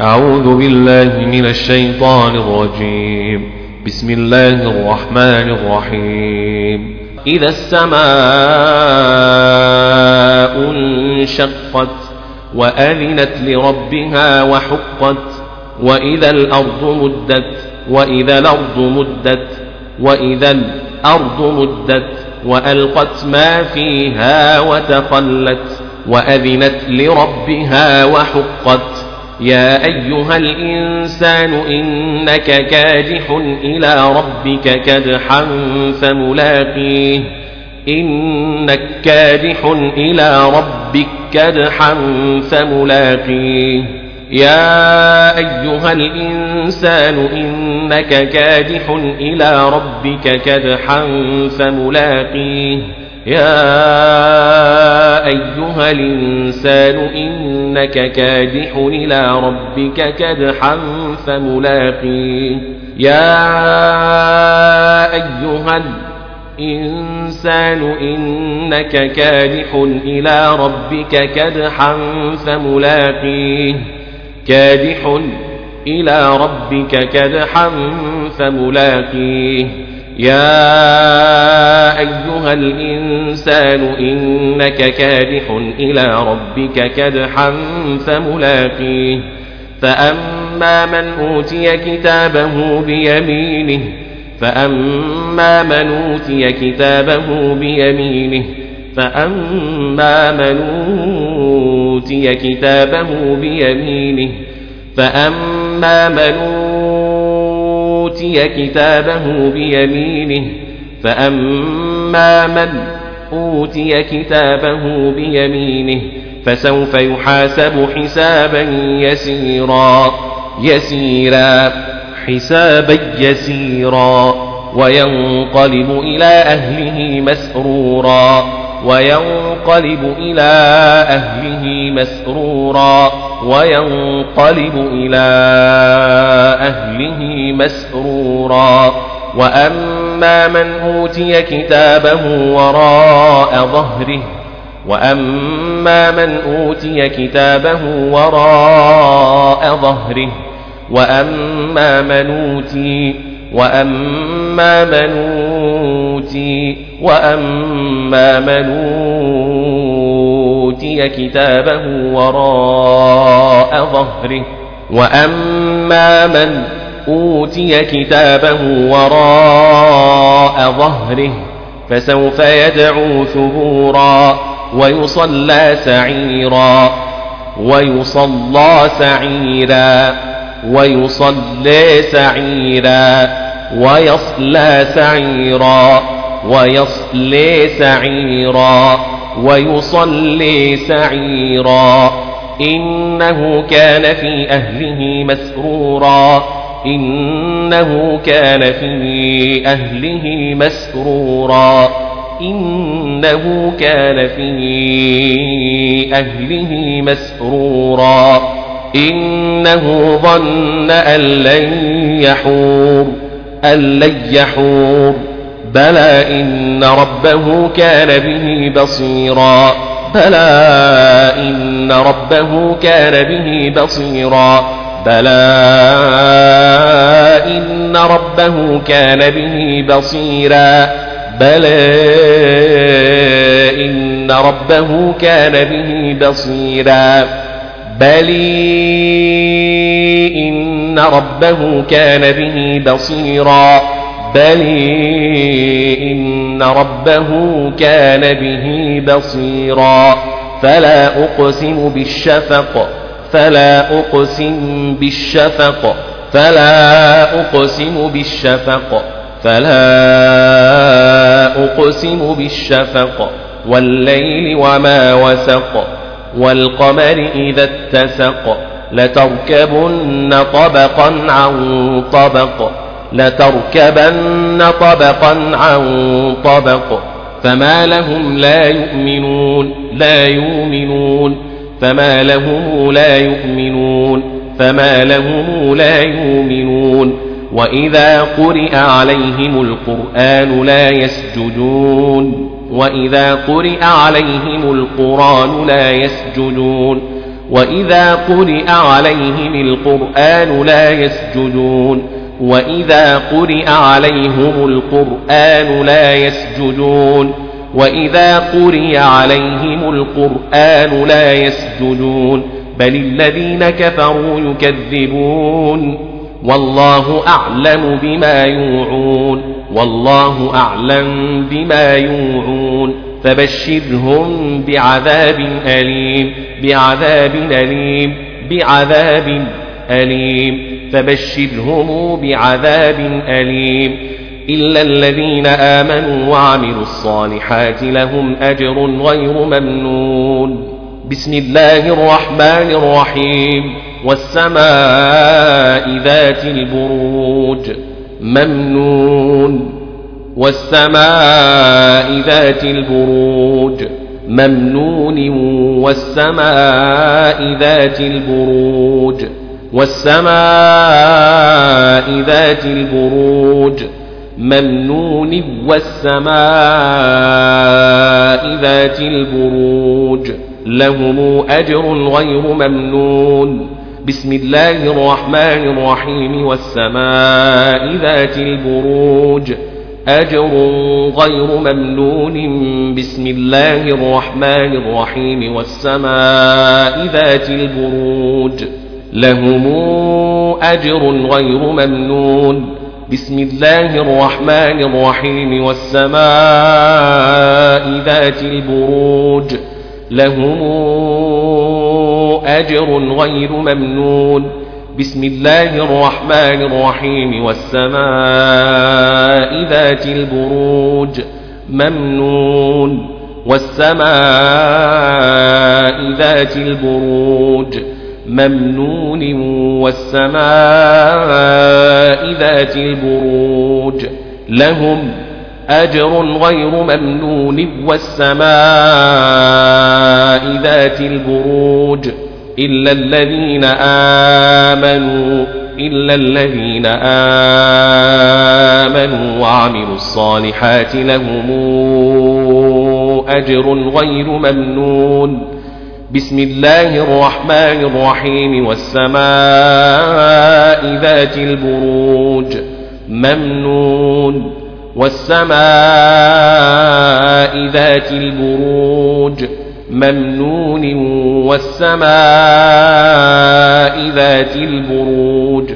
أعوذ بالله من الشيطان الرجيم. بسم الله الرحمن الرحيم. إذا السماء انشقت وأذنت لربها وحقت وإذا الأرض مدت وإذا الأرض مدت وإذا الأرض مدت وألقت ما فيها وتخلت وأذنت لربها وحقت. يا أيها الإنسان إنك كادح إلى ربك كدحا فملاقيه إنك كادح إلى ربك كدحا فملاقيه يا أيها الإنسان إنك كادح إلى ربك كدحا فملاقيه يا أيها الإنسان إنك كادح إلى ربك كدحا فملاقيه يا أيها الإنسان إنك كادح إلى ربك كدحا فملاقيه كادح إلى ربك كدحا فملاقيه يا أيها الإنسان إنك كادح إلى ربك كدحا فملاقيه فأما من أوتي كتابه بيمينه فأما من أوتي كتابه بيمينه فأما من أوتي كتابه بيمينه فأما من أوتي كتابه بيمينه فأما من أوتي كتابه بيمينه فسوف يحاسب حسابا يسيرا يسيرا حسابا يسيرا وينقلب إلى أهله مسرورا وينقلب إلى أهله مسرورا. وينقلب إلى أهله مسرورا. وأما من أوتي كتابه وراء ظهره وأما من أوتي كتابه وراء ظهره وأما من أوتي وأما من أوتي وأما من أوتي كتابه وراء ظهره. وأما من أوتي كتابه وراء ظهره فسوف يدعو ثبورا ويصلى سعيرا ويصلى سعيرا ويصلى سعيرا ويصلى سعيرا ويصلي سعيرا. ويصلي سعيرا. إنه كان في أهله مسرورا. إنه كان في أهله مسرورا. إنه كان في أهله مسرورا. إنه ظن أن لن يحور. أن لن يحور. بلى إن ربه كان به بصيرا. بلى إن ربه كان به بصيرا. بلى إن ربه كان به بصيرا. بلى إن ربه كان به بصيرا. بل إن ربه كان به بصيرا. بل إن ربه كان به بصيرا. فلا أقسم بالشفق فلا أقسم بالشفق فلا أقسم بالشفق فلا أقسم بالشفق. والليل وما وسق والقمر إذا اتسق لتركبن طبقا عن طبق. لتركبن طبقا عن طبق فما لهم لا يؤمنون لا يؤمنون فما لهم لا يؤمنون فما لهم لا يؤمنون. وإذا قرئ عليهم القرآن لا يسجدون وإذا قرئ عليهم القرآن لا يسجدون وإذا قرئ عليهم القرآن لا يسجدون. وإذا قرئ عليهم القرآن لا يسجدون وإذا قرئ عليهم القرآن لا يسجدون بل الذين كفروا يكذبون والله أعلم بما يوعون والله أعلم بما يوعون فبشرهم بعذاب أليم بعذاب أليم بعذاب أليم فبشرهم بعذاب أليم إلا الذين آمنوا وعملوا الصالحات لهم أجر غير ممنون بسم الله الرحمن الرحيم والسماء ذات البروج ممنون والسماء ذات البروج ممنون والسماء ذات البروج والسماء ذات البروج ممنون والسماء ذات البروج لهم أجر غير ممنون بسم الله الرحمن الرحيم والسماء ذات البروج أجر غير ممنون بسم الله الرحمن الرحيم والسماء ذات البروج لهم أجر غير ممنون. بسم الله الرحمن الرحيم. والسماء ذات البروج. لهم أجر غير ممنون. بسم الله الرحمن الرحيم. والسماء ذات البروج. ممنون. والسماء ذات البروج. ممنون والسماء ذات البروج لهم أجر غير ممنون والسماء ذات البروج إلا الذين آمنوا إلا الذين آمنوا وعملوا الصالحات لهم أجر غير ممنون بسم الله الرحمن الرحيم والسماء ذات البروج ممنون والسماء ذات البروج ممنون والسماء ذات البروج